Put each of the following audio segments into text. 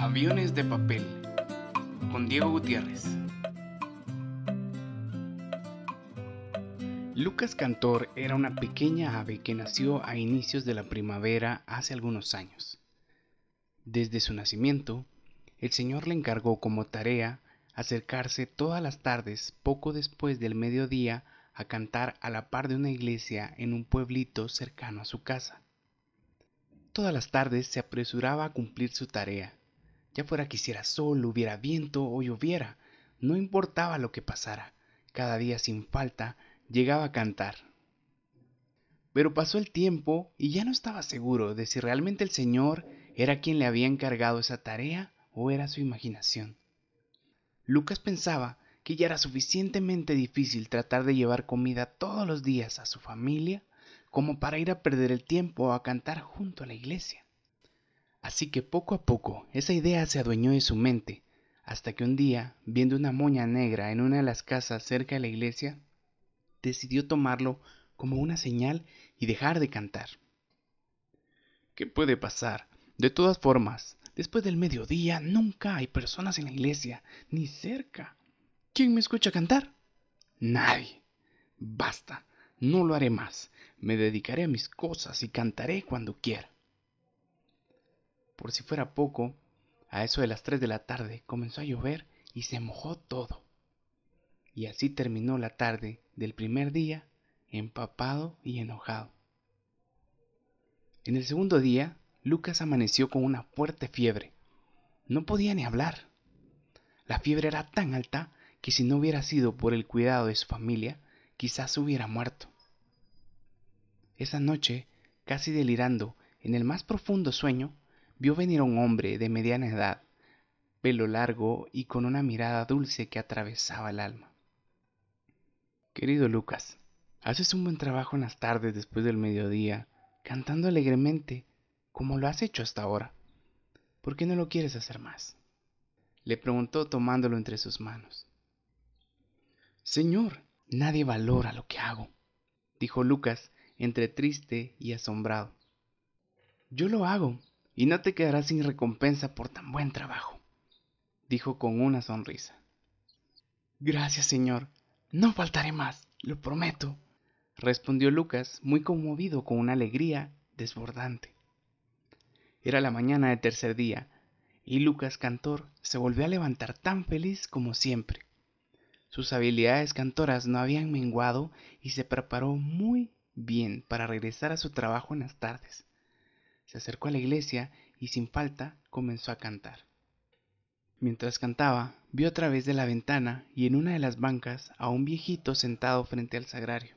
Aviones de papel con Diego Gutiérrez. Lucas Cantor era una pequeña ave que nació a inicios de la primavera hace algunos años. Desde su nacimiento, el Señor le encargó como tarea acercarse todas las tardes poco después del mediodía a cantar a la par de una iglesia en un pueblito cercano a su casa. Todas las tardes se apresuraba a cumplir su tarea, ya fuera que hiciera sol, hubiera viento o lloviera, no importaba lo que pasara, cada día sin falta llegaba a cantar. Pero pasó el tiempo y ya no estaba seguro de si realmente el Señor era quien le había encargado esa tarea o era su imaginación. Lucas pensaba que ya era suficientemente difícil tratar de llevar comida todos los días a su familia como para ir a perder el tiempo a cantar junto a la iglesia. Así que poco a poco esa idea se adueñó de su mente, hasta que un día, viendo una moña negra en una de las casas cerca de la iglesia, decidió tomarlo como una señal y dejar de cantar. ¿Qué puede pasar? De todas formas, después del mediodía nunca hay personas en la iglesia, ni cerca. ¿Quién me escucha cantar? Nadie. Basta, no lo haré más. Me dedicaré a mis cosas y cantaré cuando quiera. Por si fuera poco, a eso de las tres de la tarde comenzó a llover y se mojó todo. Y así terminó la tarde del primer día empapado y enojado. En el segundo día, Lucas amaneció con una fuerte fiebre. No podía ni hablar. La fiebre era tan alta que si no hubiera sido por el cuidado de su familia, quizás hubiera muerto. Esa noche, casi delirando, en el más profundo sueño, vio venir a un hombre de mediana edad, pelo largo y con una mirada dulce que atravesaba el alma. Querido Lucas, haces un buen trabajo en las tardes después del mediodía, cantando alegremente, como lo has hecho hasta ahora. ¿Por qué no lo quieres hacer más? Le preguntó tomándolo entre sus manos. Señor, nadie valora lo que hago, dijo Lucas, entre triste y asombrado. Yo lo hago, y no te quedarás sin recompensa por tan buen trabajo, dijo con una sonrisa. Gracias, Señor. No faltaré más, lo prometo, respondió Lucas, muy conmovido con una alegría desbordante. Era la mañana del tercer día, y Lucas Cantor se volvió a levantar tan feliz como siempre. Sus habilidades cantoras no habían menguado y se preparó muy bien para regresar a su trabajo en las tardes se acercó a la iglesia y sin falta comenzó a cantar. Mientras cantaba, vio a través de la ventana y en una de las bancas a un viejito sentado frente al sagrario.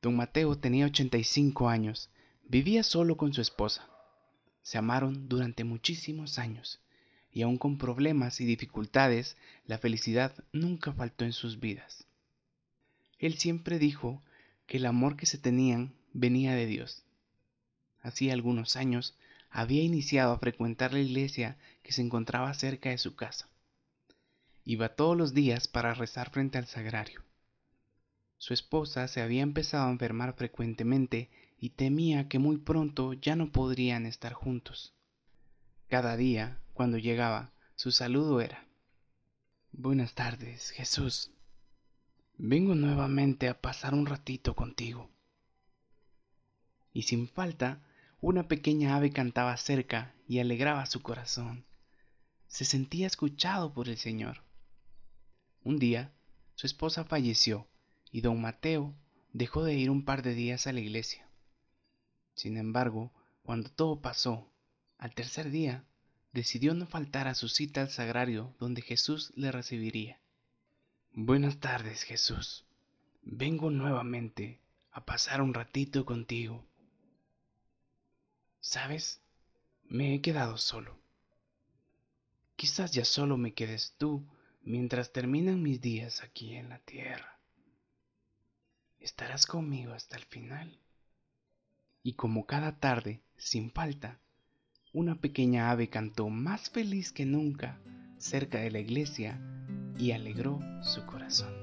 Don Mateo tenía 85 años, vivía solo con su esposa. Se amaron durante muchísimos años y aun con problemas y dificultades, la felicidad nunca faltó en sus vidas. Él siempre dijo que el amor que se tenían venía de Dios hacía algunos años, había iniciado a frecuentar la iglesia que se encontraba cerca de su casa. Iba todos los días para rezar frente al sagrario. Su esposa se había empezado a enfermar frecuentemente y temía que muy pronto ya no podrían estar juntos. Cada día, cuando llegaba, su saludo era Buenas tardes, Jesús. Vengo nuevamente a pasar un ratito contigo. Y sin falta una pequeña ave cantaba cerca y alegraba su corazón. Se sentía escuchado por el Señor. Un día, su esposa falleció y don Mateo dejó de ir un par de días a la iglesia. Sin embargo, cuando todo pasó, al tercer día, decidió no faltar a su cita al sagrario donde Jesús le recibiría. Buenas tardes, Jesús. Vengo nuevamente a pasar un ratito contigo. ¿Sabes? Me he quedado solo. Quizás ya solo me quedes tú mientras terminan mis días aquí en la tierra. Estarás conmigo hasta el final. Y como cada tarde, sin falta, una pequeña ave cantó más feliz que nunca cerca de la iglesia y alegró su corazón.